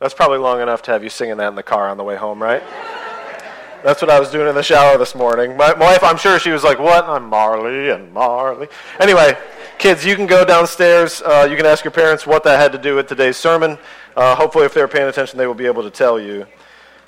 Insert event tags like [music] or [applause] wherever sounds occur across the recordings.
That's probably long enough to have you singing that in the car on the way home, right? That's what I was doing in the shower this morning. My, my wife, I'm sure she was like, What? I'm Marley and Marley. Anyway, kids, you can go downstairs. Uh, you can ask your parents what that had to do with today's sermon. Uh, hopefully, if they're paying attention, they will be able to tell you.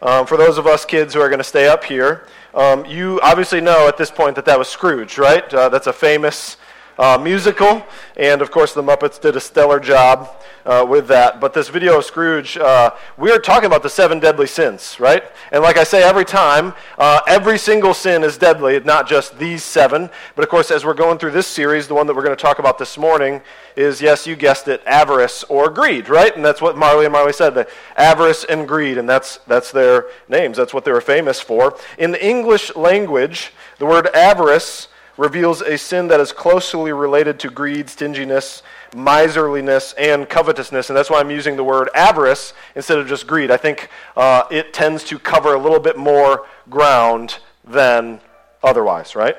Um, for those of us kids who are going to stay up here, um, you obviously know at this point that that was Scrooge, right? Uh, that's a famous uh, musical, and of course, the Muppets did a stellar job uh, with that. But this video of Scrooge, uh, we are talking about the seven deadly sins, right? And like I say every time, uh, every single sin is deadly, not just these seven. But of course, as we're going through this series, the one that we're going to talk about this morning is, yes, you guessed it, avarice or greed, right? And that's what Marley and Marley said, the avarice and greed, and that's, that's their names. That's what they were famous for. In the English language, the word avarice reveals a sin that is closely related to greed, stinginess, miserliness, and covetousness. And that's why I'm using the word avarice instead of just greed. I think uh, it tends to cover a little bit more ground than otherwise, right?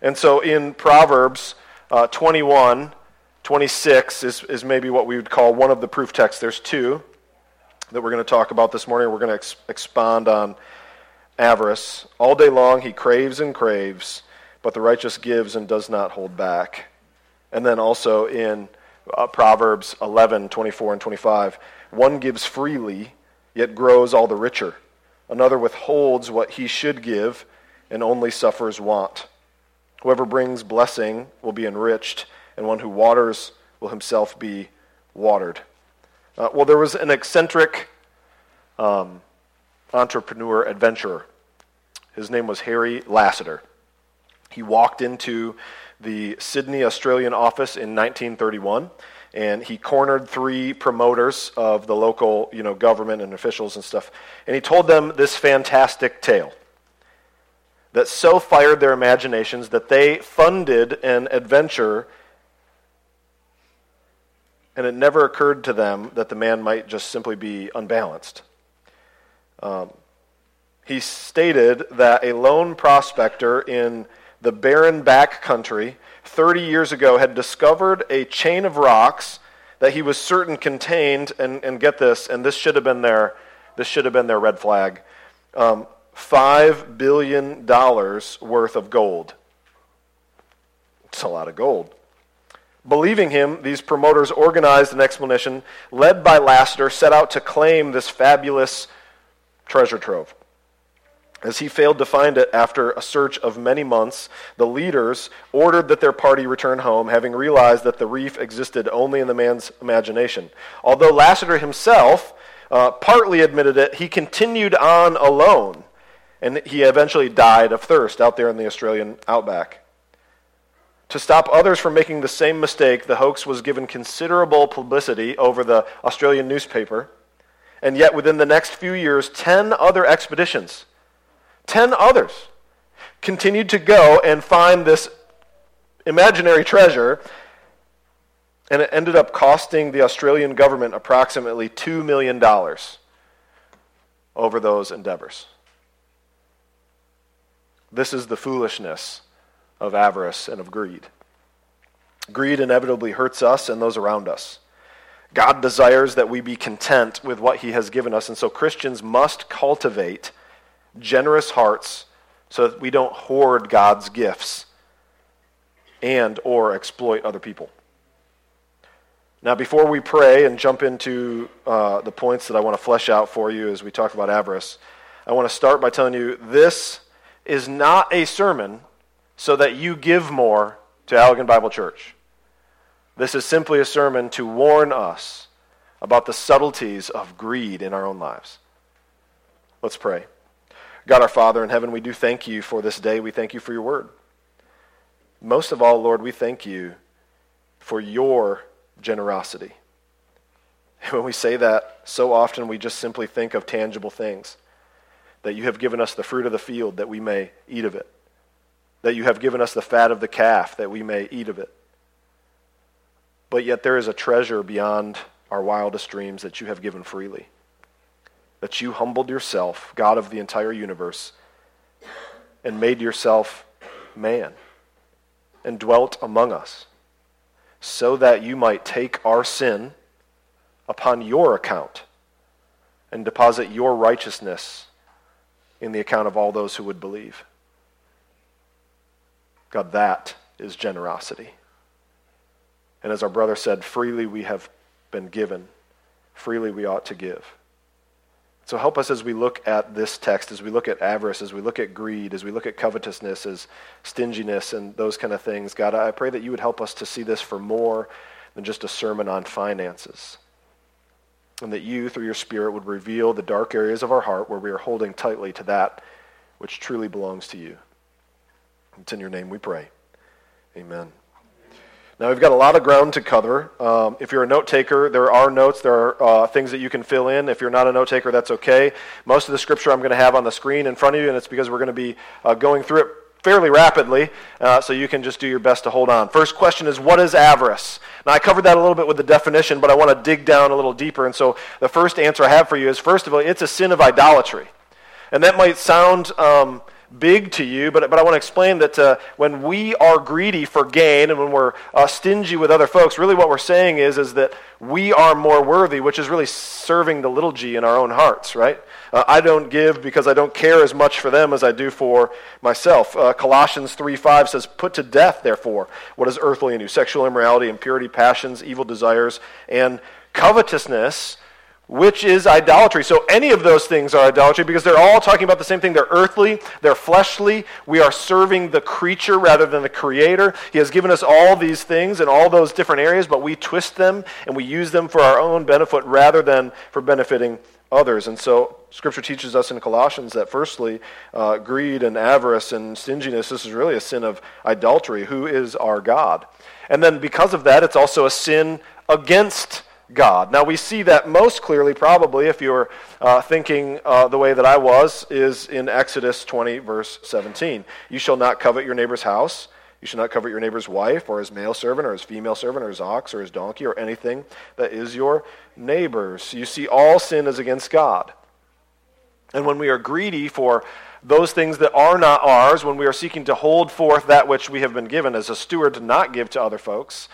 And so in Proverbs uh, 21, 26 is, is maybe what we would call one of the proof texts. There's two that we're going to talk about this morning. We're going to ex- expand on avarice. All day long he craves and craves but the righteous gives and does not hold back. And then also in uh, Proverbs 11, 24, and 25, one gives freely, yet grows all the richer. Another withholds what he should give and only suffers want. Whoever brings blessing will be enriched, and one who waters will himself be watered. Uh, well, there was an eccentric um, entrepreneur adventurer. His name was Harry Lasseter. He walked into the Sydney Australian office in 1931 and he cornered three promoters of the local you know, government and officials and stuff. And he told them this fantastic tale that so fired their imaginations that they funded an adventure and it never occurred to them that the man might just simply be unbalanced. Um, he stated that a lone prospector in the barren back country 30 years ago had discovered a chain of rocks that he was certain contained, and, and get this, and this should have been their, this should have been their red flag, um, $5 billion worth of gold. It's a lot of gold. Believing him, these promoters organized an expedition led by Lasseter, set out to claim this fabulous treasure trove. As he failed to find it after a search of many months, the leaders ordered that their party return home, having realized that the reef existed only in the man's imagination. Although Lasseter himself uh, partly admitted it, he continued on alone, and he eventually died of thirst out there in the Australian outback. To stop others from making the same mistake, the hoax was given considerable publicity over the Australian newspaper, and yet within the next few years, 10 other expeditions Ten others continued to go and find this imaginary treasure, and it ended up costing the Australian government approximately $2 million over those endeavors. This is the foolishness of avarice and of greed. Greed inevitably hurts us and those around us. God desires that we be content with what He has given us, and so Christians must cultivate generous hearts so that we don't hoard God's gifts and or exploit other people. Now, before we pray and jump into uh, the points that I want to flesh out for you as we talk about avarice, I want to start by telling you this is not a sermon so that you give more to Allegan Bible Church. This is simply a sermon to warn us about the subtleties of greed in our own lives. Let's pray. God our Father in heaven, we do thank you for this day. We thank you for your word. Most of all, Lord, we thank you for your generosity. And [laughs] when we say that, so often we just simply think of tangible things. That you have given us the fruit of the field that we may eat of it. That you have given us the fat of the calf that we may eat of it. But yet there is a treasure beyond our wildest dreams that you have given freely that you humbled yourself, God of the entire universe, and made yourself man and dwelt among us, so that you might take our sin upon your account and deposit your righteousness in the account of all those who would believe. God, that is generosity. And as our brother said, freely we have been given, freely we ought to give. So help us as we look at this text, as we look at avarice, as we look at greed, as we look at covetousness, as stinginess, and those kind of things. God, I pray that you would help us to see this for more than just a sermon on finances. And that you, through your Spirit, would reveal the dark areas of our heart where we are holding tightly to that which truly belongs to you. It's in your name we pray. Amen. Now, we've got a lot of ground to cover. Um, if you're a note taker, there are notes, there are uh, things that you can fill in. If you're not a note taker, that's okay. Most of the scripture I'm going to have on the screen in front of you, and it's because we're going to be uh, going through it fairly rapidly, uh, so you can just do your best to hold on. First question is what is avarice? Now, I covered that a little bit with the definition, but I want to dig down a little deeper. And so the first answer I have for you is first of all, it's a sin of idolatry. And that might sound. Um, big to you, but, but I want to explain that uh, when we are greedy for gain and when we're uh, stingy with other folks, really what we're saying is, is that we are more worthy, which is really serving the little g in our own hearts, right? Uh, I don't give because I don't care as much for them as I do for myself. Uh, Colossians 3.5 says, Put to death, therefore, what is earthly in you, sexual immorality, impurity, passions, evil desires, and covetousness, which is idolatry. So any of those things are idolatry because they're all talking about the same thing. They're earthly, they're fleshly. We are serving the creature rather than the creator. He has given us all these things in all those different areas, but we twist them and we use them for our own benefit rather than for benefiting others. And so Scripture teaches us in Colossians that firstly, uh, greed and avarice and stinginess, this is really a sin of idolatry. Who is our God? And then because of that, it's also a sin against God. Now, we see that most clearly, probably, if you're uh, thinking uh, the way that I was, is in Exodus 20, verse 17. You shall not covet your neighbor's house. You shall not covet your neighbor's wife, or his male servant, or his female servant, or his ox, or his donkey, or anything that is your neighbor's. You see, all sin is against God. And when we are greedy for those things that are not ours, when we are seeking to hold forth that which we have been given as a steward to not give to other folks,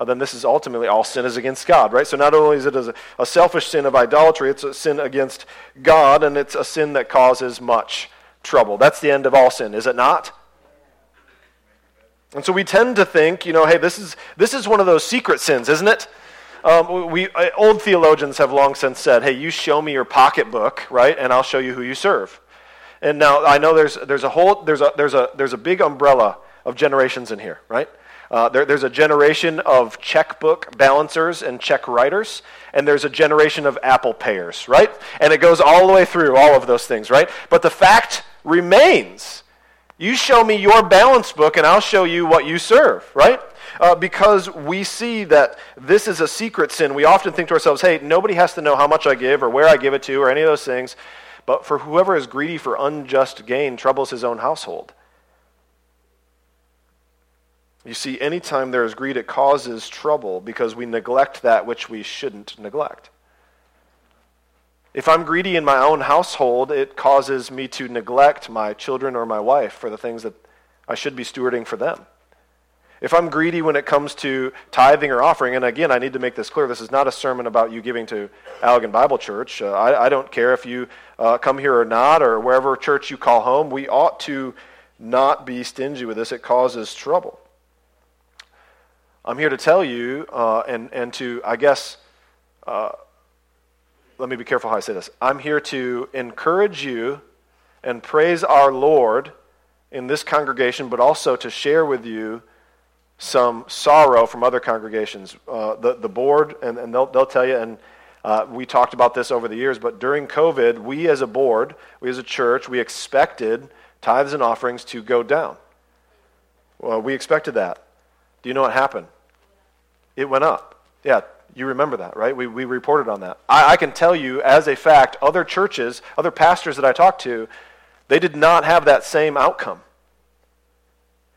uh, then this is ultimately all sin is against God, right? So not only is it a, a selfish sin of idolatry, it's a sin against God, and it's a sin that causes much trouble. That's the end of all sin, is it not? And so we tend to think, you know, hey, this is, this is one of those secret sins, isn't it? Um, we, uh, old theologians have long since said, hey, you show me your pocketbook, right, and I'll show you who you serve. And now I know there's, there's, a whole, there's, a, there's, a, there's a big umbrella of generations in here, right? Uh, there, there's a generation of checkbook balancers and check writers, and there's a generation of Apple payers, right? And it goes all the way through all of those things, right? But the fact remains you show me your balance book, and I'll show you what you serve, right? Uh, because we see that this is a secret sin. We often think to ourselves, hey, nobody has to know how much I give or where I give it to or any of those things. But for whoever is greedy for unjust gain troubles his own household. You see, anytime there is greed, it causes trouble because we neglect that which we shouldn't neglect. If I'm greedy in my own household, it causes me to neglect my children or my wife for the things that I should be stewarding for them. If I'm greedy when it comes to tithing or offering, and again, I need to make this clear this is not a sermon about you giving to Allegan Bible Church. Uh, I, I, don't care if you uh, come here or not, or wherever church you call home. We ought to not be stingy with this, it causes trouble. I'm here to tell you uh, and, and to, I guess, uh, let me be careful how I say this. I'm here to encourage you and praise our Lord in this congregation, but also to share with you some sorrow from other congregations. Uh, the, the board, and, and they'll, they'll tell you, and uh, we talked about this over the years, but during COVID, we as a board, we as a church, we expected tithes and offerings to go down. Well, we expected that. Do you know what happened? It went up. Yeah, you remember that, right? We, we reported on that. I, I can tell you, as a fact, other churches, other pastors that I talked to, they did not have that same outcome.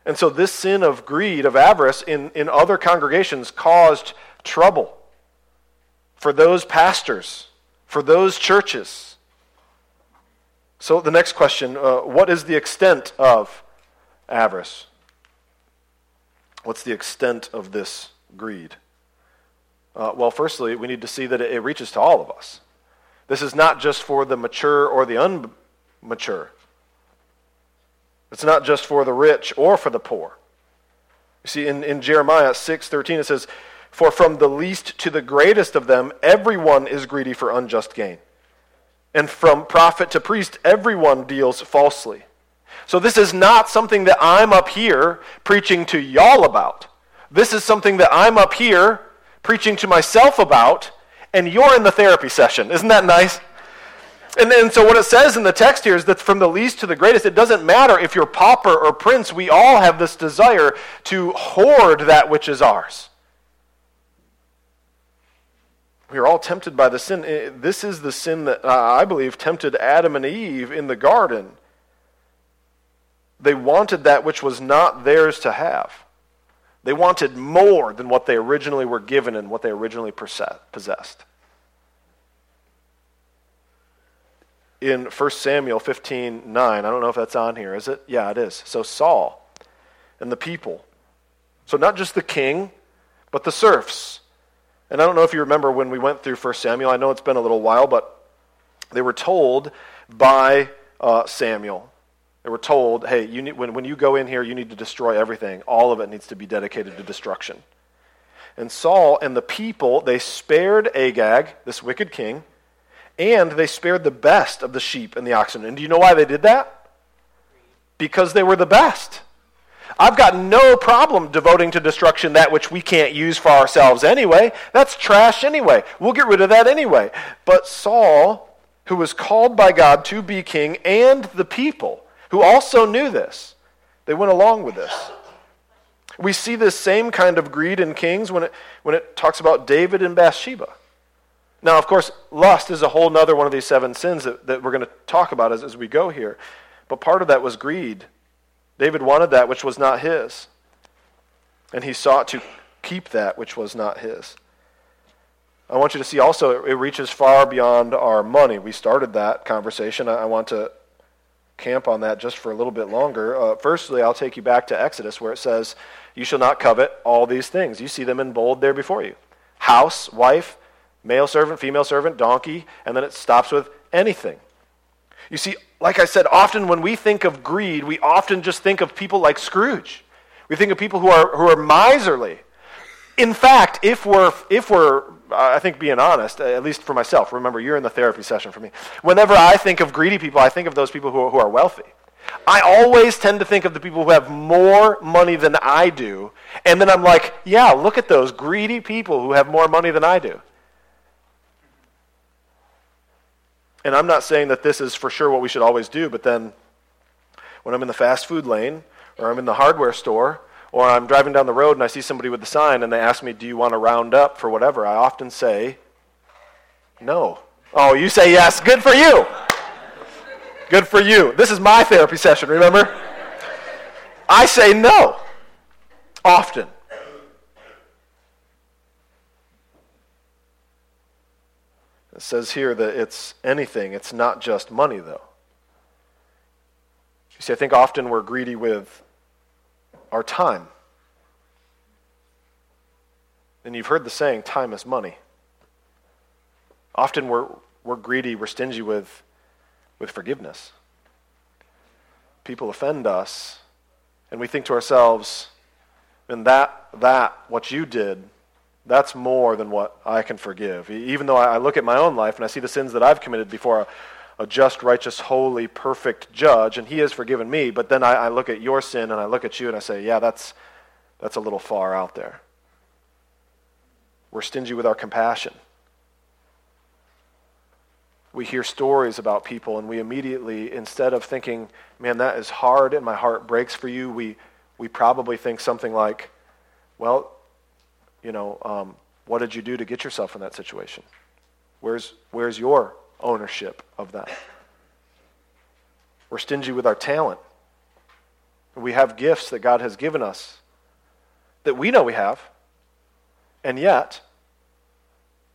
And so this sin of greed, of avarice in, in other congregations caused trouble for those pastors, for those churches. So the next question uh, what is the extent of avarice? What's the extent of this greed? Uh, well, firstly, we need to see that it, it reaches to all of us. This is not just for the mature or the unmature. It's not just for the rich or for the poor. You see, in, in Jeremiah 6:13 it says, For from the least to the greatest of them, everyone is greedy for unjust gain. And from prophet to priest, everyone deals falsely. So this is not something that I'm up here preaching to y'all about. This is something that I'm up here preaching to myself about, and you're in the therapy session. Isn't that nice? And, and so what it says in the text here is that from the least to the greatest, it doesn't matter if you're pauper or prince, we all have this desire to hoard that which is ours. We are all tempted by the sin. Eh, this is the sin that uh, I believe tempted Adam and Eve in the garden. They wanted that which was not theirs to have. They wanted more than what they originally were given and what they originally possessed. In 1 Samuel 15 9, I don't know if that's on here, is it? Yeah, it is. So Saul and the people. So not just the king, but the serfs. And I don't know if you remember when we went through 1 Samuel. I know it's been a little while, but they were told by uh, Samuel they were told, hey, you need, when, when you go in here, you need to destroy everything. All of it needs to be dedicated to destruction. And Saul and the people, they spared Agag, this wicked king, and they spared the best of the sheep and the oxen. And do you know why they did that? Because they were the best. I've got no problem devoting to destruction that which we can't use for ourselves anyway. That's trash anyway. We'll get rid of that anyway. But Saul, who was called by God to be king, and the people, who also knew this. They went along with this. We see this same kind of greed in Kings when it, when it talks about David and Bathsheba. Now, of course, lust is a whole other one of these seven sins that, that we're going to talk about as, as we go here. But part of that was greed. David wanted that which was not his, and he sought to keep that which was not his. I want you to see also it reaches far beyond our money. We started that conversation. I want to camp on that just for a little bit longer. Uh, firstly, I'll take you back to Exodus where it says, You shall not covet all these things. You see them in bold there before you house, wife, male servant, female servant, donkey, and then it stops with anything. You see, like I said, often when we think of greed, we often just think of people like Scrooge. We think of people who are, who are miserly. In fact, if we're, if we're I think being honest, at least for myself, remember, you're in the therapy session for me. Whenever I think of greedy people, I think of those people who are, who are wealthy. I always tend to think of the people who have more money than I do, and then I'm like, yeah, look at those greedy people who have more money than I do. And I'm not saying that this is for sure what we should always do, but then when I'm in the fast food lane or I'm in the hardware store or I'm driving down the road and I see somebody with the sign and they ask me, Do you want to round up for whatever? I often say, No. Oh, you say yes. Good for you. Good for you. This is my therapy session, remember? I say no. Often. It says here that it's anything. It's not just money, though. You see, I think often we're greedy with our time. And you've heard the saying, time is money. Often we're, we're greedy, we're stingy with, with forgiveness. People offend us, and we think to ourselves, and that, that, what you did, that's more than what I can forgive. Even though I look at my own life and I see the sins that I've committed before a just, righteous, holy, perfect judge, and he has forgiven me. But then I, I look at your sin and I look at you and I say, yeah, that's, that's a little far out there. We're stingy with our compassion. We hear stories about people, and we immediately, instead of thinking, man, that is hard and my heart breaks for you, we, we probably think something like, well, you know, um, what did you do to get yourself in that situation? Where's, where's your ownership of that. We're stingy with our talent. We have gifts that God has given us that we know we have, and yet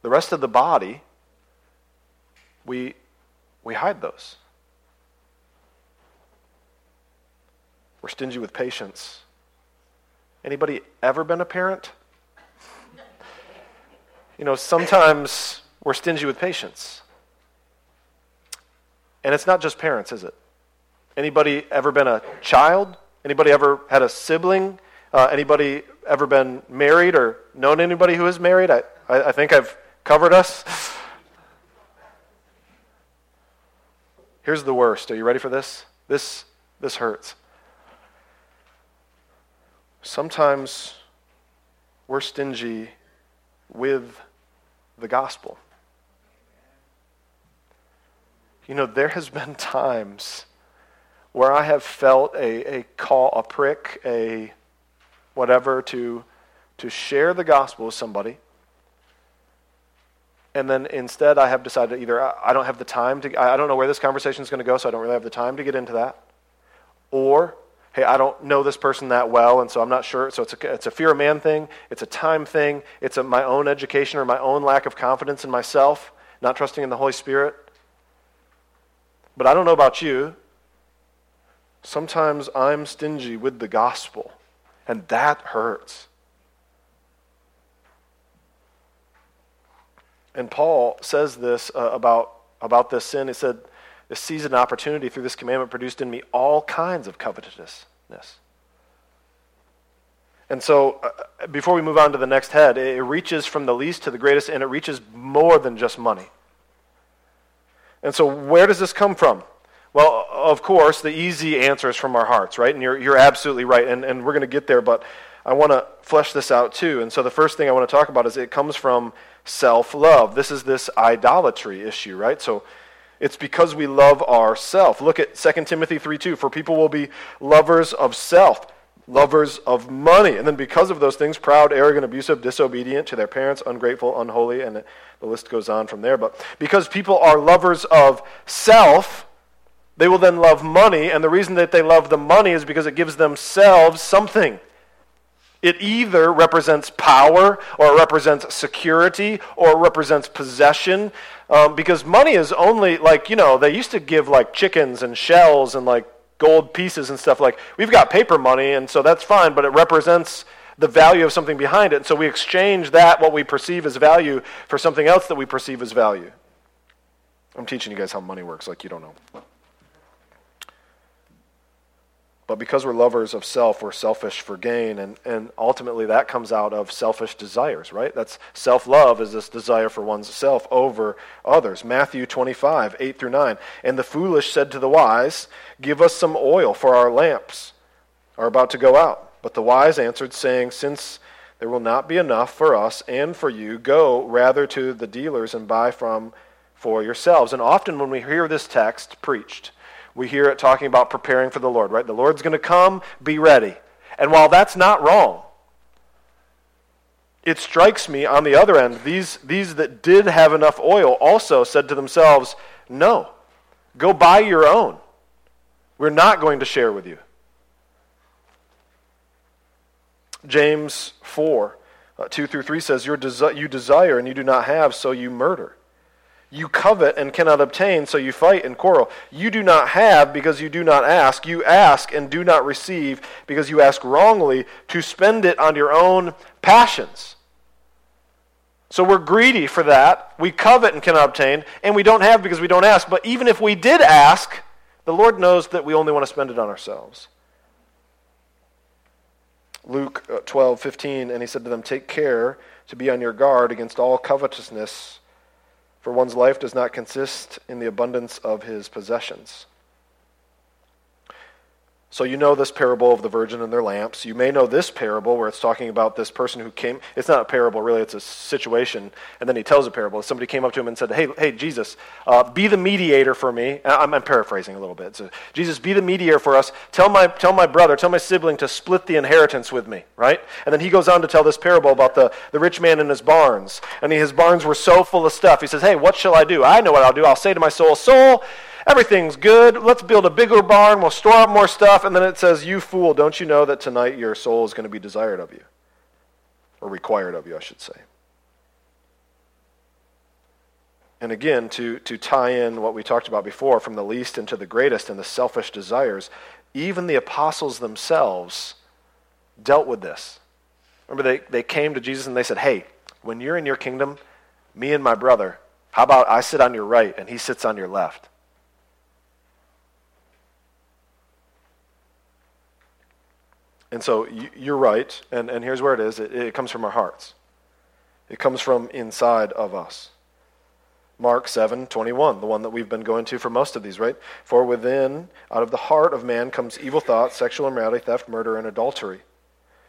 the rest of the body, we, we hide those. We're stingy with patience. Anybody ever been a parent? You know, sometimes we're stingy with patience. And it's not just parents, is it? Anybody ever been a child? Anybody ever had a sibling? Uh, anybody ever been married or known anybody who is married? I, I, I think I've covered us. Here's the worst. Are you ready for this? This, this hurts. Sometimes we're stingy with the gospel. You know, there has been times where I have felt a, a call, a prick, a whatever to, to share the gospel with somebody. And then instead, I have decided either I don't have the time to, I don't know where this conversation is going to go, so I don't really have the time to get into that. Or, hey, I don't know this person that well, and so I'm not sure. So it's a, it's a fear of man thing, it's a time thing, it's a, my own education or my own lack of confidence in myself, not trusting in the Holy Spirit. But I don't know about you. Sometimes I'm stingy with the gospel, and that hurts. And Paul says this uh, about, about this sin. He said, This season opportunity through this commandment produced in me all kinds of covetousness. And so, uh, before we move on to the next head, it reaches from the least to the greatest, and it reaches more than just money. And so, where does this come from? Well, of course, the easy answer is from our hearts, right? And you're, you're absolutely right. And, and we're going to get there, but I want to flesh this out too. And so, the first thing I want to talk about is it comes from self love. This is this idolatry issue, right? So, it's because we love ourself. Look at 2 Timothy 3 2. For people will be lovers of self, lovers of money. And then because of those things, proud, arrogant, abusive, disobedient to their parents, ungrateful, unholy, and the list goes on from there. But because people are lovers of self, they will then love money, and the reason that they love the money is because it gives themselves something. It either represents power, or it represents security, or it represents possession. Um, because money is only like, you know, they used to give like chickens and shells and like gold pieces and stuff. Like, we've got paper money, and so that's fine, but it represents the value of something behind it. And so we exchange that, what we perceive as value, for something else that we perceive as value. I'm teaching you guys how money works, like you don't know. But because we're lovers of self, we're selfish for gain. And, and ultimately, that comes out of selfish desires, right? That's self love is this desire for one's self over others. Matthew 25, 8 through 9. And the foolish said to the wise, Give us some oil, for our lamps are about to go out. But the wise answered, saying, Since there will not be enough for us and for you, go rather to the dealers and buy from for yourselves. And often when we hear this text preached, we hear it talking about preparing for the Lord, right? The Lord's going to come, be ready. And while that's not wrong, it strikes me on the other end, these, these that did have enough oil also said to themselves, No, go buy your own. We're not going to share with you. James 4, uh, 2 through 3 says, desi- You desire and you do not have, so you murder. You covet and cannot obtain, so you fight and quarrel. You do not have because you do not ask. You ask and do not receive because you ask wrongly to spend it on your own passions. So we're greedy for that. We covet and cannot obtain, and we don't have because we don't ask. But even if we did ask, the Lord knows that we only want to spend it on ourselves. Luke uh, 12, 15, and he said to them, Take care to be on your guard against all covetousness for one's life does not consist in the abundance of his possessions. So you know this parable of the virgin and their lamps. You may know this parable where it's talking about this person who came. It's not a parable, really. It's a situation. And then he tells a parable. Somebody came up to him and said, "Hey, hey, Jesus, uh, be the mediator for me." I'm, I'm, paraphrasing a little bit. So, Jesus, be the mediator for us. Tell my tell my brother, tell my sibling to split the inheritance with me, right? And then he goes on to tell this parable about the the rich man in his barns, and he, his barns were so full of stuff. He says, "Hey, what shall I do? I know what I'll do. I'll say to my soul, soul." Everything's good. Let's build a bigger barn. We'll store up more stuff. And then it says, You fool, don't you know that tonight your soul is going to be desired of you? Or required of you, I should say. And again, to, to tie in what we talked about before from the least into the greatest and the selfish desires, even the apostles themselves dealt with this. Remember, they, they came to Jesus and they said, Hey, when you're in your kingdom, me and my brother, how about I sit on your right and he sits on your left? And so you're right, and, and here's where it is it, it comes from our hearts, it comes from inside of us. Mark 7, 21, the one that we've been going to for most of these, right? For within, out of the heart of man comes evil thoughts, sexual immorality, theft, murder, and adultery.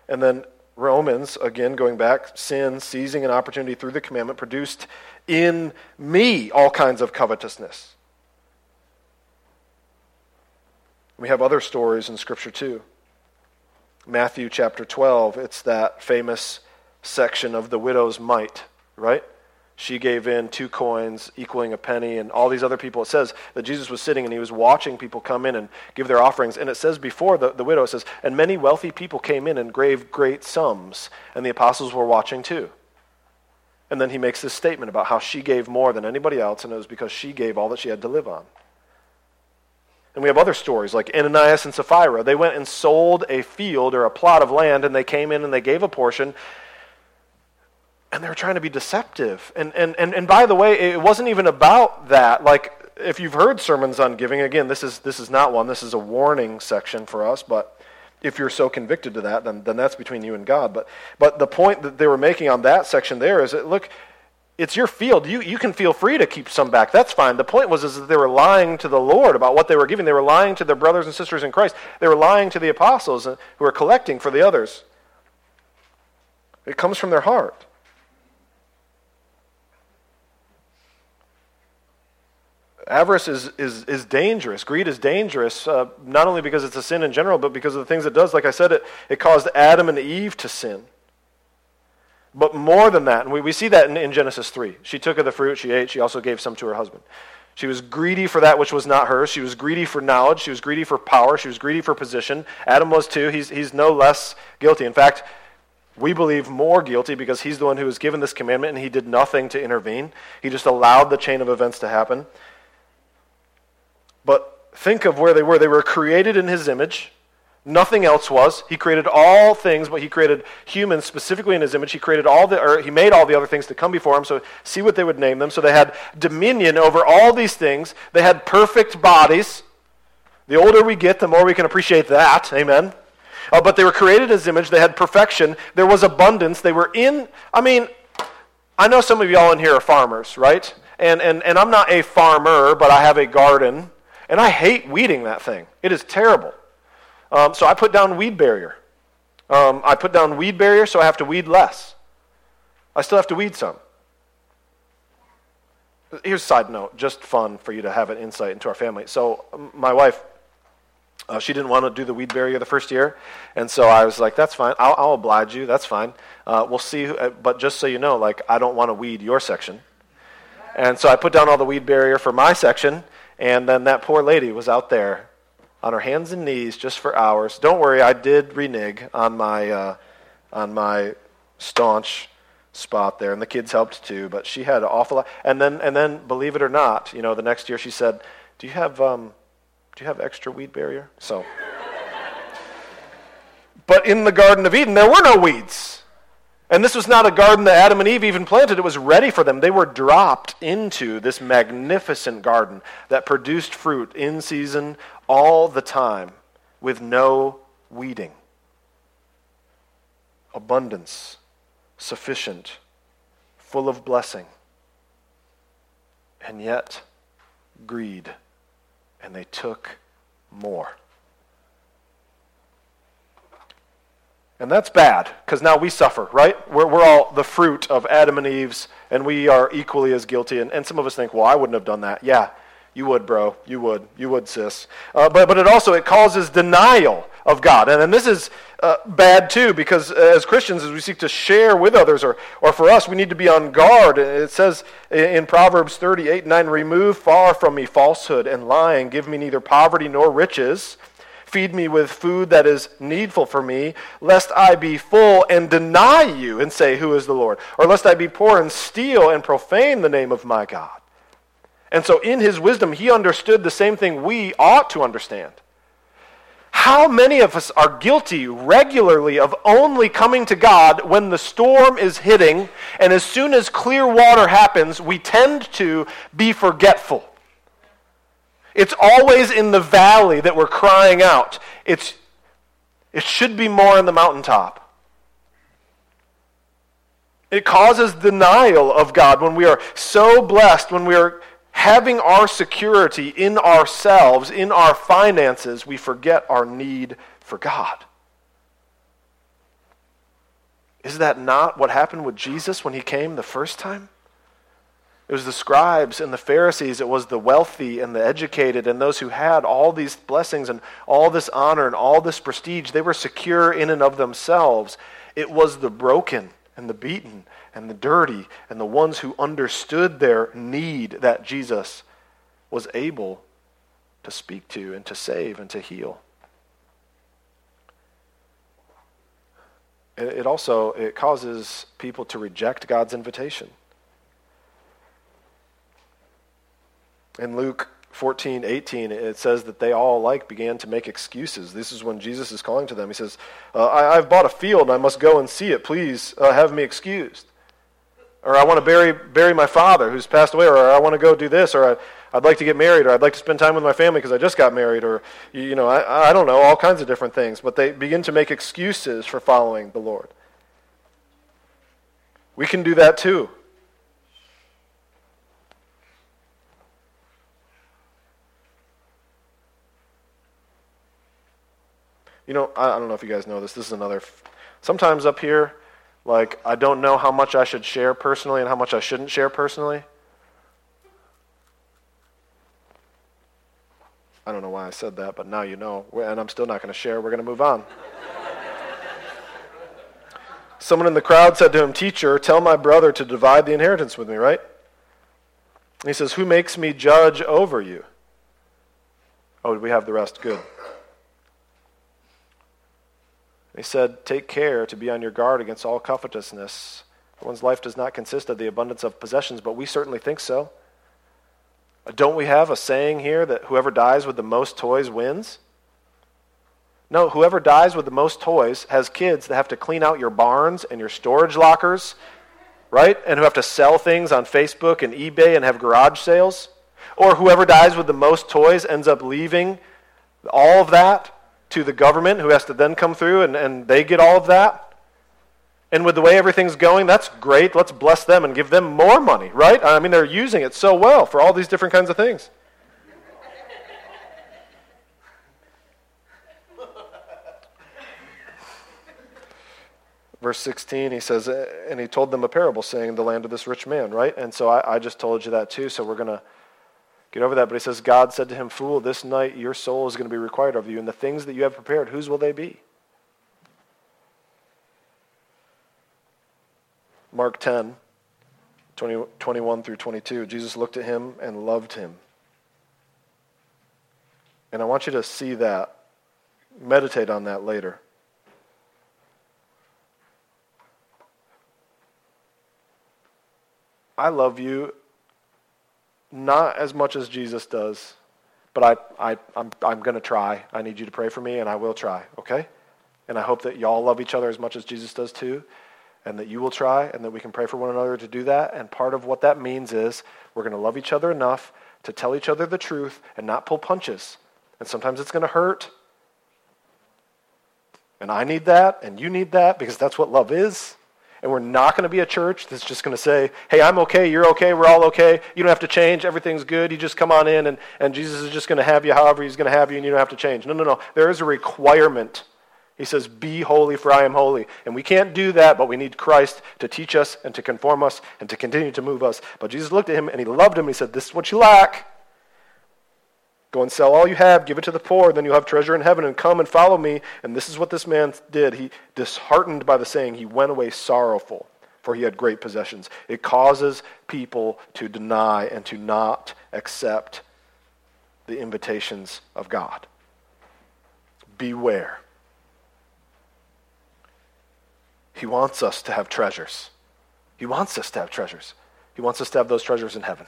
And then Romans, again, going back, sin, seizing an opportunity through the commandment, produced in me all kinds of covetousness. We have other stories in Scripture too. Matthew chapter 12, it's that famous section of the widow's mite, right? she gave in two coins equaling a penny and all these other people it says that jesus was sitting and he was watching people come in and give their offerings. And it says before the, the widow says and many wealthy people came in and gave great sums. And the apostles were watching too. And then he makes this statement about how she gave more than anybody else and it was because she gave all that she had to live on and we have other stories like Ananias and Sapphira. They went and sold a field or a plot of land, and they came in and they gave a portion, and they were trying to be deceptive. And, and, and, and by the way, it wasn't even about that. Like, if you've heard sermons on giving, again, this is, this is not one, this is a warning section for us, but if you're so convicted to that, then, then that's between you and God. But, but the point that they were making on that section there is that, look, it's your field. You, you can feel free to keep some back. That's fine. The point was is that they were lying to the Lord about what they were giving. They were lying to their brothers and sisters in Christ. They were lying to the apostles who were collecting for the others. It comes from their heart. Avarice is, is, is dangerous. Greed is dangerous, uh, not only because it's a sin in general, but because of the things it does. Like I said, it, it caused Adam and Eve to sin. But more than that, and we, we see that in, in Genesis 3. She took of the fruit, she ate, she also gave some to her husband. She was greedy for that which was not hers. She was greedy for knowledge. She was greedy for power. She was greedy for position. Adam was too. He's, he's no less guilty. In fact, we believe more guilty because he's the one who was given this commandment and he did nothing to intervene. He just allowed the chain of events to happen. But think of where they were. They were created in his image. Nothing else was. He created all things, but he created humans specifically in his image. He created all the or he made all the other things to come before him. So see what they would name them. So they had dominion over all these things. They had perfect bodies. The older we get, the more we can appreciate that. Amen. Uh, but they were created his image. They had perfection. There was abundance. They were in, I mean, I know some of y'all in here are farmers, right? And, and, and I'm not a farmer, but I have a garden. And I hate weeding that thing. It is terrible. Um, so I put down weed barrier. Um, I put down weed barrier so I have to weed less. I still have to weed some. Here's a side note, just fun for you to have an insight into our family. So my wife, uh, she didn't want to do the weed barrier the first year, and so I was like, "That's fine. I'll, I'll oblige you. That's fine. Uh, we'll see." Who, uh, but just so you know, like I don't want to weed your section, and so I put down all the weed barrier for my section, and then that poor lady was out there on her hands and knees just for hours. Don't worry, I did renege on my, uh, on my staunch spot there, and the kids helped too. But she had an awful lot. And then, and then, believe it or not, you know, the next year she said, "Do you have, um, do you have extra weed barrier?" So. [laughs] but in the Garden of Eden, there were no weeds. And this was not a garden that Adam and Eve even planted, it was ready for them. They were dropped into this magnificent garden that produced fruit in season all the time with no weeding. Abundance, sufficient, full of blessing. And yet, greed. And they took more. And that's bad, because now we suffer, right? We're, we're all the fruit of Adam and Eve's, and we are equally as guilty. And, and some of us think, well, I wouldn't have done that. Yeah, you would, bro. You would. You would, sis. Uh, but, but it also, it causes denial of God. And, and this is uh, bad, too, because as Christians, as we seek to share with others, or, or for us, we need to be on guard. It says in Proverbs 38, 9, Remove far from me falsehood and lying. Give me neither poverty nor riches. Feed me with food that is needful for me, lest I be full and deny you and say, Who is the Lord? Or lest I be poor and steal and profane the name of my God. And so, in his wisdom, he understood the same thing we ought to understand. How many of us are guilty regularly of only coming to God when the storm is hitting, and as soon as clear water happens, we tend to be forgetful? It's always in the valley that we're crying out. It's, It should be more on the mountaintop. It causes denial of God when we are so blessed, when we are having our security in ourselves, in our finances, we forget our need for God. Is that not what happened with Jesus when he came the first time? It was the scribes and the Pharisees, it was the wealthy and the educated and those who had all these blessings and all this honor and all this prestige. They were secure in and of themselves. It was the broken and the beaten and the dirty and the ones who understood their need that Jesus was able to speak to and to save and to heal. It also it causes people to reject God's invitation. In Luke 14, 18, it says that they all alike began to make excuses. This is when Jesus is calling to them. He says, uh, I, have bought a field and I must go and see it. Please uh, have me excused. Or I want to bury, bury my father who's passed away. Or I want to go do this. Or I, would like to get married. Or I'd like to spend time with my family because I just got married. Or, you know, I, I don't know, all kinds of different things. But they begin to make excuses for following the Lord. We can do that too. You know, I, I don't know if you guys know this. This is another. Sometimes up here, like, I don't know how much I should share personally and how much I shouldn't share personally. I don't know why I said that, but now you know. And I'm still not going to share. We're going to move on. [laughs] Someone in the crowd said to him, Teacher, tell my brother to divide the inheritance with me, right? And he says, Who makes me judge over you? Oh, we have the rest? Good. He said, Take care to be on your guard against all covetousness. One's life does not consist of the abundance of possessions, but we certainly think so. Don't we have a saying here that whoever dies with the most toys wins? No, whoever dies with the most toys has kids that have to clean out your barns and your storage lockers, right? And who have to sell things on Facebook and eBay and have garage sales. Or whoever dies with the most toys ends up leaving all of that to the government who has to then come through and, and they get all of that. And with the way everything's going, that's great. Let's bless them and give them more money, right? I mean, they're using it so well for all these different kinds of things. Verse 16, he says, and he told them a parable saying, the land of this rich man, right? And so I, I just told you that too, so we're going to get over that. But he says, God said to him, Fool, this night your soul is going to be required of you, and the things that you have prepared, whose will they be? Mark 10, 20, 21 through 22. Jesus looked at him and loved him. And I want you to see that. Meditate on that later. I love you not as much as Jesus does, but I, I, I'm, I'm going to try. I need you to pray for me, and I will try, okay? And I hope that y'all love each other as much as Jesus does too, and that you will try, and that we can pray for one another to do that. And part of what that means is we're going to love each other enough to tell each other the truth and not pull punches. And sometimes it's going to hurt. And I need that, and you need that, because that's what love is. And we're not going to be a church that's just going to say, hey, I'm okay, you're okay, we're all okay. You don't have to change, everything's good. You just come on in, and, and Jesus is just going to have you however he's going to have you, and you don't have to change. No, no, no. There is a requirement. He says, Be holy, for I am holy. And we can't do that, but we need Christ to teach us and to conform us and to continue to move us. But Jesus looked at him and he loved him. And he said, This is what you lack. Go and sell all you have, give it to the poor, then you'll have treasure in heaven, and come and follow me. And this is what this man did. He, disheartened by the saying, he went away sorrowful, for he had great possessions. It causes people to deny and to not accept the invitations of God. Beware. He wants us to have treasures. He wants us to have treasures. He wants us to have those treasures in heaven.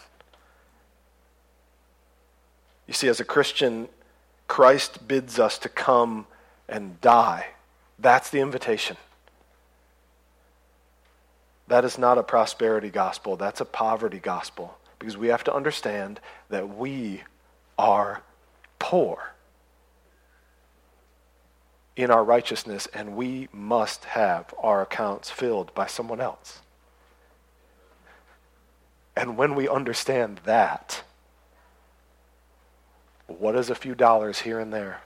You see, as a Christian, Christ bids us to come and die. That's the invitation. That is not a prosperity gospel, that's a poverty gospel. Because we have to understand that we are poor. in our righteousness, and we must have our accounts filled by someone else. And when we understand that, what is a few dollars here and there?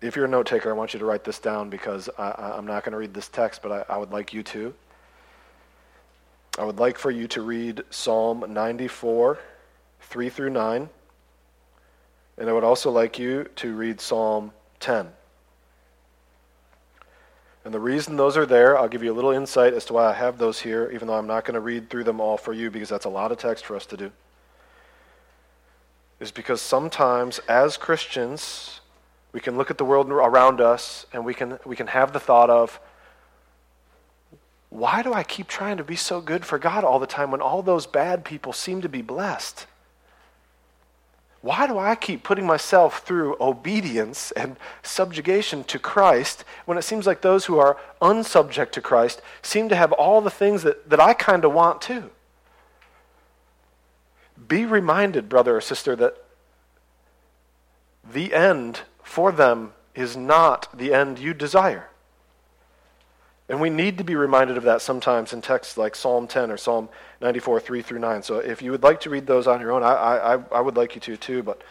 If you're a note taker, I want you to write this down because I, am not going to read this text, but I, I would like you to. I would like for you to read Psalm 94, 3 through 9. And I would also like you to read Psalm 10. And the reason those are there, I'll give you a little insight as to why I have those here, even though I'm not going to read through them all for you because that's a lot of text for us to do. Is because sometimes as Christians, we can look at the world around us and we can, we can have the thought of, why do I keep trying to be so good for God all the time when all those bad people seem to be blessed? Why do I keep putting myself through obedience and subjugation to Christ when it seems like those who are unsubject to Christ seem to have all the things that, that I kind of want too? Be reminded, brother or sister, that the end for them is not the end you desire. And we need to be reminded of that sometimes in texts like Psalm 10 or Psalm 94, 3 through 9. So if you would like to read those on your own, I, I, I would like you to too. But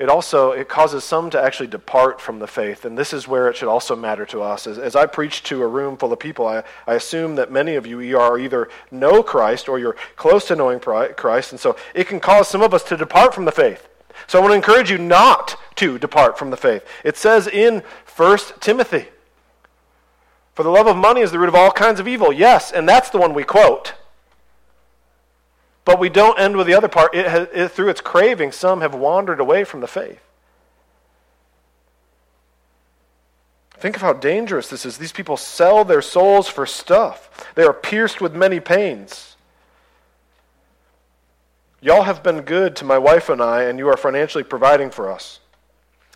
it also it causes some to actually depart from the faith. And this is where it should also matter to us. As, as I preach to a room full of people, I, I assume that many of you are either know Christ or you're close to knowing Christ. And so it can cause some of us to depart from the faith. So I want to encourage you not to depart from the faith. It says in 1 Timothy, for the love of money is the root of all kinds of evil. Yes, and that's the one we quote. But we don't end with the other part. It has, it, through its craving, some have wandered away from the faith. Think of how dangerous this is. These people sell their souls for stuff, they are pierced with many pains. Y'all have been good to my wife and I, and you are financially providing for us.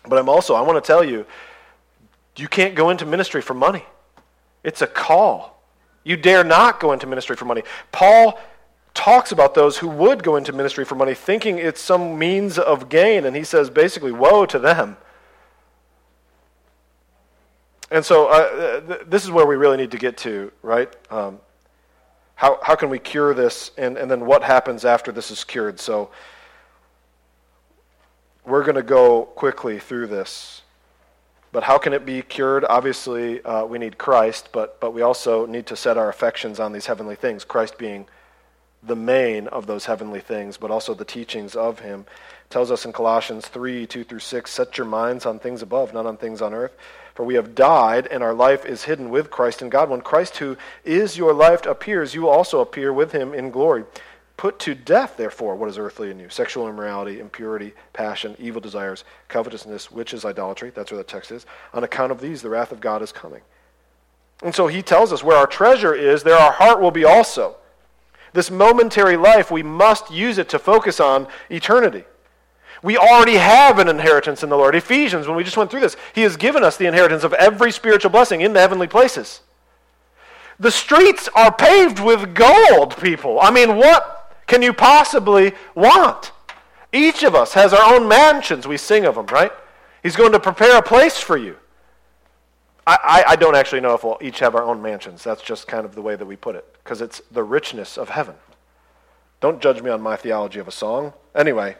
But I'm also, I want to tell you, you can't go into ministry for money. It's a call. You dare not go into ministry for money. Paul talks about those who would go into ministry for money thinking it's some means of gain, and he says basically, woe to them. And so uh, th- this is where we really need to get to, right? Um, how, how can we cure this, and, and then what happens after this is cured? So we're going to go quickly through this. But how can it be cured? Obviously, uh, we need Christ, but, but we also need to set our affections on these heavenly things, Christ being the main of those heavenly things, but also the teachings of him. It tells us in Colossians 3 2 through 6 set your minds on things above, not on things on earth. For we have died, and our life is hidden with Christ in God. When Christ, who is your life, appears, you also appear with him in glory. Put to death, therefore, what is earthly in you sexual immorality, impurity, passion, evil desires, covetousness, which is idolatry. That's where the text is. On account of these, the wrath of God is coming. And so he tells us where our treasure is, there our heart will be also. This momentary life, we must use it to focus on eternity. We already have an inheritance in the Lord. Ephesians, when we just went through this, he has given us the inheritance of every spiritual blessing in the heavenly places. The streets are paved with gold, people. I mean, what can you possibly want? Each of us has our own mansions. We sing of them, right? He's going to prepare a place for you. I, I, I don't actually know if we'll each have our own mansions. That's just kind of the way that we put it, because it's the richness of heaven. Don't judge me on my theology of a song. Anyway.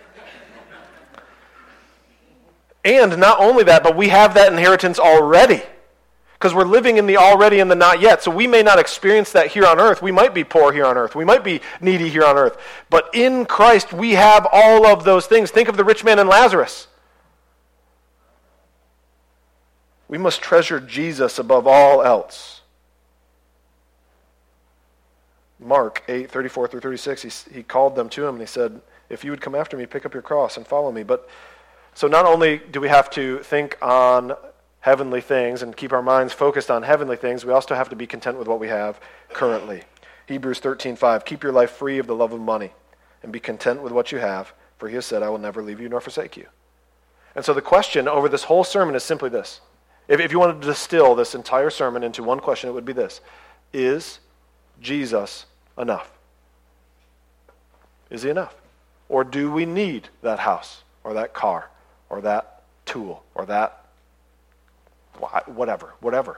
and not only that, but we have that inheritance already because we're living in the already and the not yet. So we may not experience that here on earth. We might be poor here on earth. We might be needy here on earth. But in Christ, we have all of those things. Think of the rich man and Lazarus. We must treasure Jesus above all else. Mark 8, 34 through 36, he, he called them to him and he said, If you would come after me, pick up your cross and follow me. But so not only do we have to think on heavenly things and keep our minds focused on heavenly things, we also have to be content with what we have currently. Hebrews 13:5 Keep your life free of the love of money and be content with what you have, for he has said, I will never leave you nor forsake you. And so the question over this whole sermon is simply this. If, if you wanted to distill this entire sermon into one question, it would be this Is Jesus enough? Is he enough? Or do we need that house or that car or that tool or that whatever, whatever.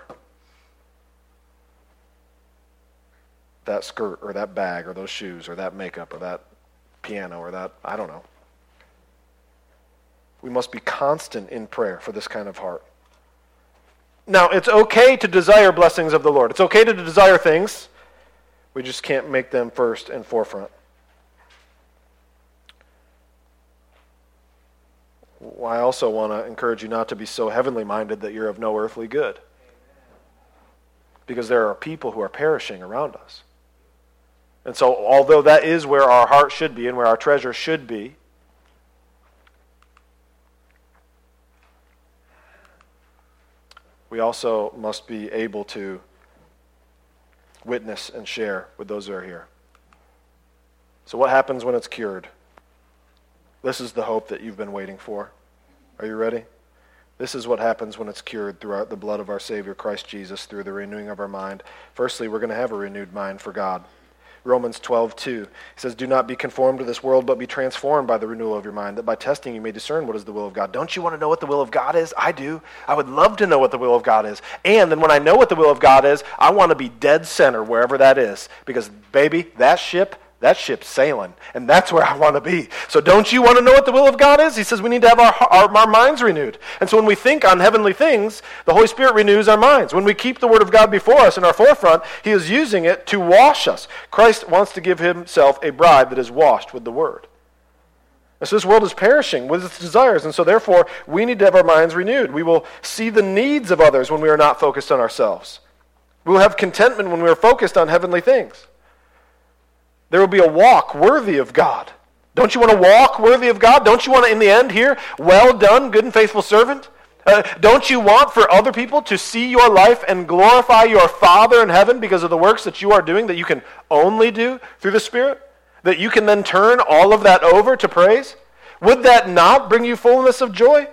That skirt or that bag or those shoes or that makeup or that piano or that, I don't know. We must be constant in prayer for this kind of heart. Now, it's okay to desire blessings of the Lord. It's okay to desire things. We just can't make them first and forefront. I also want to encourage you not to be so heavenly minded that you're of no earthly good. Because there are people who are perishing around us. And so, although that is where our heart should be and where our treasure should be, we also must be able to witness and share with those who are here. So, what happens when it's cured? This is the hope that you've been waiting for. Are you ready? This is what happens when it's cured throughout the blood of our Savior Christ Jesus through the renewing of our mind. Firstly, we're going to have a renewed mind for God. Romans 12, 2. He says, Do not be conformed to this world, but be transformed by the renewal of your mind, that by testing you may discern what is the will of God. Don't you want to know what the will of God is? I do. I would love to know what the will of God is. And then when I know what the will of God is, I want to be dead center wherever that is. Because, baby, that ship that ship's sailing. And that's where I want to be. So don't you want to know what the will of God is? He says we need to have our, our, our, minds renewed. And so when we think on heavenly things, the Holy Spirit renews our minds. When we keep the Word of God before us in our forefront, He is using it to wash us. Christ wants to give Himself a bride that is washed with the Word. And so this world is perishing with its desires. And so therefore, we need to have our minds renewed. We will see the needs of others when we are not focused on ourselves. We will have contentment when we are focused on heavenly things. There will be a walk worthy of God. Don't you want to walk worthy of God? Don't you want to, in the end, hear, well done, good and faithful servant? Uh, don't you want for other people to see your life and glorify your Father in heaven because of the works that you are doing that you can only do through the Spirit? That you can then turn all of that over to praise? Would that not bring you fullness of joy?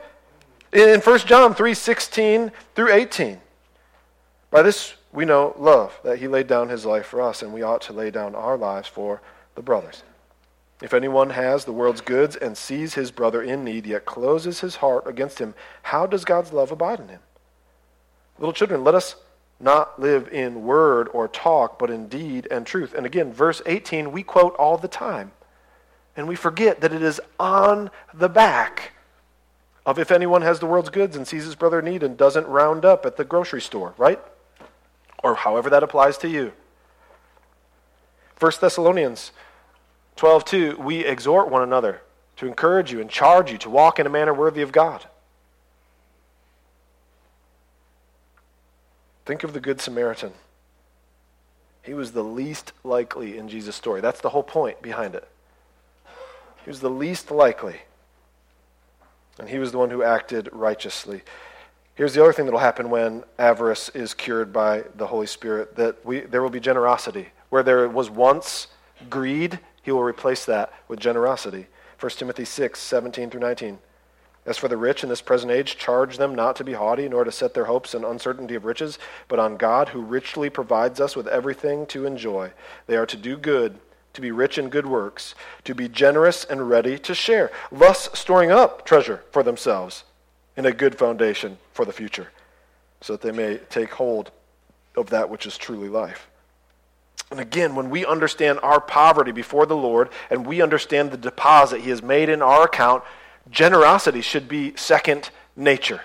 In 1 John 3 16 through 18. By this we know love, that he laid down his life for us, and we ought to lay down our lives for the brothers. If anyone has the world's goods and sees his brother in need, yet closes his heart against him, how does God's love abide in him? Little children, let us not live in word or talk, but in deed and truth. And again, verse 18, we quote all the time. And we forget that it is on the back of if anyone has the world's goods and sees his brother in need and doesn't round up at the grocery store, right? Or however that applies to you. 1 Thessalonians 12:2 we exhort one another to encourage you and charge you to walk in a manner worthy of God. Think of the good Samaritan. He was the least likely in Jesus' story. That's the whole point behind it. He was the least likely. And he was the one who acted righteously. Here's the other thing that will happen when avarice is cured by the Holy Spirit that we, there will be generosity. Where there was once greed, he will replace that with generosity. 1 Timothy 6, 17 through 19. As for the rich in this present age, charge them not to be haughty, nor to set their hopes in uncertainty of riches, but on God, who richly provides us with everything to enjoy. They are to do good, to be rich in good works, to be generous and ready to share, thus storing up treasure for themselves in a good foundation for the future, so that they may take hold of that which is truly life. And again, when we understand our poverty before the Lord and we understand the deposit He has made in our account, generosity should be second nature.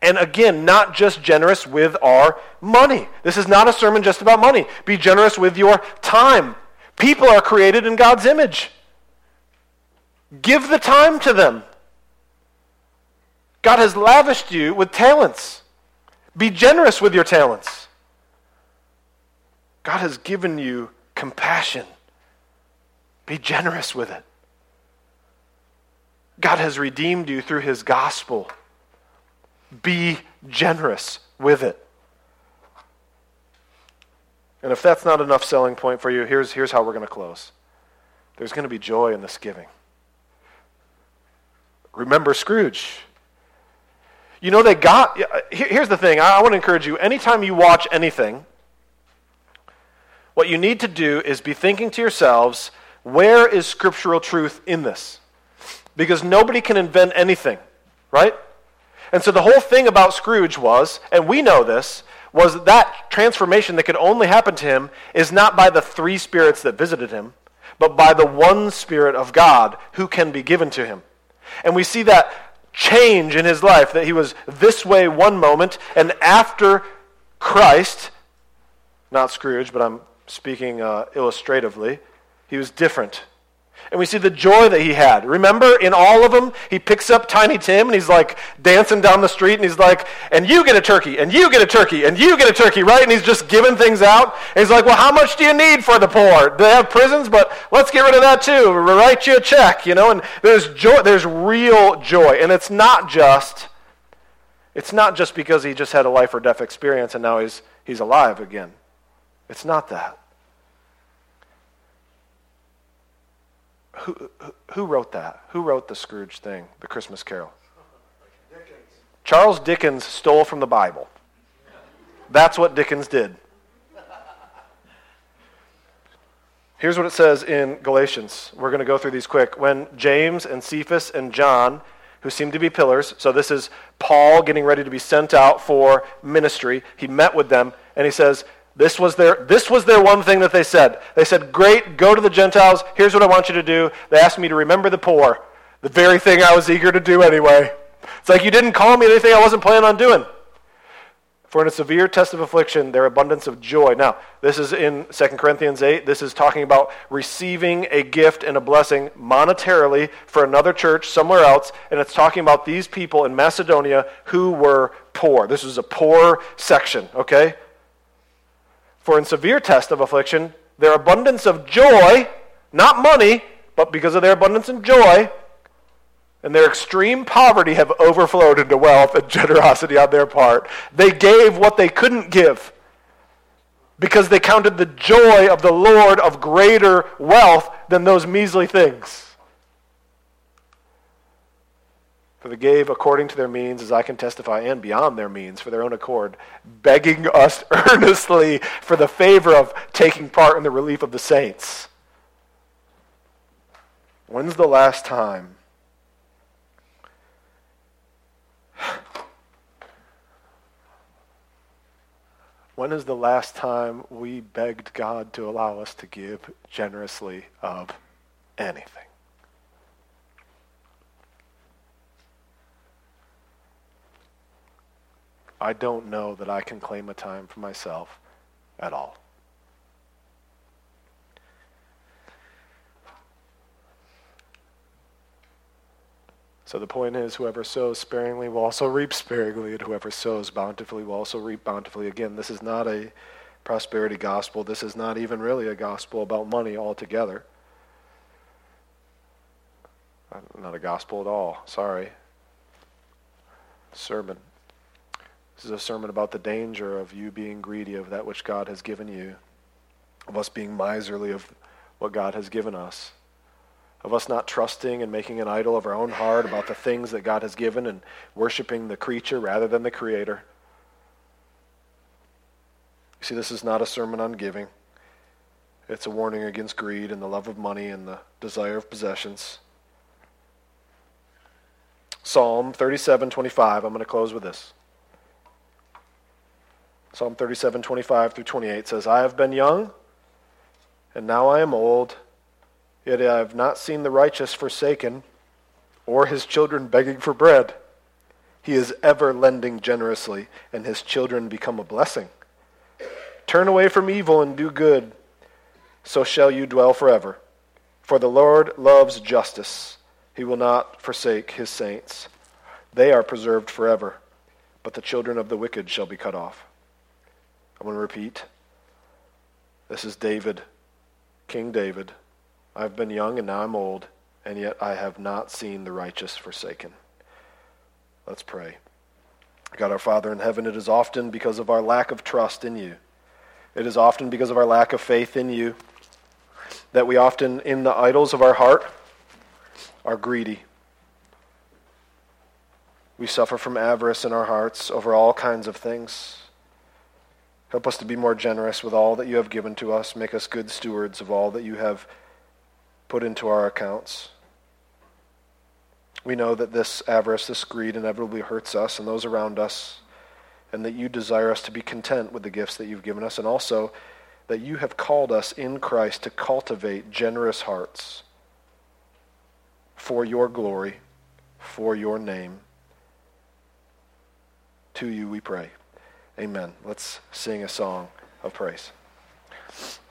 And again, not just generous with our money. This is not a sermon just about money. Be generous with your time. People are created in God's image. Give the time to them. God has lavished you with talents. Be generous with your talents. God has given you compassion. Be generous with it. God has redeemed you through his gospel. Be generous with it. And if that's not enough selling point for you, here's, here's how we're going to close. There's going to be joy in this giving. Remember Scrooge. You know, they got. Here's the thing I want to encourage you anytime you watch anything, what you need to do is be thinking to yourselves, where is scriptural truth in this? Because nobody can invent anything. right? And so the whole thing about Scrooge was, and we know this, was that transformation that could only happen to him is not by the three spirits that visited him, but by the one Spirit of God who can be given to him. And we see that change in his life, that he was this way one moment, and after Christ, not Scrooge, but I'm speaking uh, illustratively, he was different and we see the joy that he had. Remember, in all of them, he picks up Tiny Tim and he's like dancing down the street and he's like, and you get a turkey, and you get a turkey, and you get a turkey, right? And he's just giving things out. And he's like, well, how much do you need for the poor? They have prisons, but let's get rid of that too. We'll write you a check, you know? And there's joy, there's real joy. And it's not just, it's not just because he just had a life or death experience and now he's, he's alive again. It's not that. Who, who wrote that? Who wrote the Scrooge thing, the Christmas Carol? Dickens. Charles Dickens stole from the Bible. That's what Dickens did. Here's what it says in Galatians. We're going to go through these quick. When James and Cephas and John, who seem to be pillars, so this is Paul getting ready to be sent out for ministry, he met with them and he says, this was, their, this was their one thing that they said. They said, Great, go to the Gentiles. Here's what I want you to do. They asked me to remember the poor, the very thing I was eager to do anyway. It's like you didn't call me anything I wasn't planning on doing. For in a severe test of affliction, their abundance of joy. Now, this is in 2 Corinthians 8. This is talking about receiving a gift and a blessing monetarily for another church somewhere else. And it's talking about these people in Macedonia who were poor. This is a poor section, okay? For in severe test of affliction, their abundance of joy, not money, but because of their abundance of joy, and their extreme poverty have overflowed into wealth and [laughs] generosity on their part. They gave what they couldn't give because they counted the joy of the Lord of greater wealth than those measly things. For they gave according to their means, as I can testify, and beyond their means, for their own accord, begging us [laughs] earnestly for the favor of taking part in the relief of the saints. When's the last time? [sighs] When is the last time we begged God to allow us to give generously of anything? I don't know that I can claim a time for myself at all. So the point is, whoever sows sparingly will also reap sparingly, and whoever sows bountifully will also reap bountifully. Again, this is not a prosperity gospel. This is not even really a gospel about money altogether. Not a gospel at all. Sorry. Sermon. This is a sermon about the danger of you being greedy of that which God has given you, of us being miserly of what God has given us, of us not trusting and making an idol of our own heart about the things that God has given and worshiping the creature rather than the creator. You see, this is not a sermon on giving. It's a warning against greed and the love of money and the desire of possessions. Psalm 37:25. I'm going to close with this. Psalm 37, 25 through 28 says, I have been young, and now I am old, yet I have not seen the righteous forsaken, or his children begging for bread. He is ever lending generously, and his children become a blessing. Turn away from evil and do good, so shall you dwell forever. For the Lord loves justice. He will not forsake his saints. They are preserved forever, but the children of the wicked shall be cut off. I'm going to repeat. This is David, King David. I've been young and now I'm old, and yet I have not seen the righteous forsaken. Let's pray. God our Father in heaven, it is often because of our lack of trust in you. It is often because of our lack of faith in you that we often, in the idols of our heart, are greedy. We suffer from avarice in our hearts over all kinds of things. Help us to be more generous with all that you have given to us. Make us good stewards of all that you have put into our accounts. We know that this avarice, this greed inevitably hurts us and those around us, and that you desire us to be content with the gifts that you've given us, and also that you have called us in Christ to cultivate generous hearts for your glory, for your name. To you we pray. Amen. Let's sing a song of praise.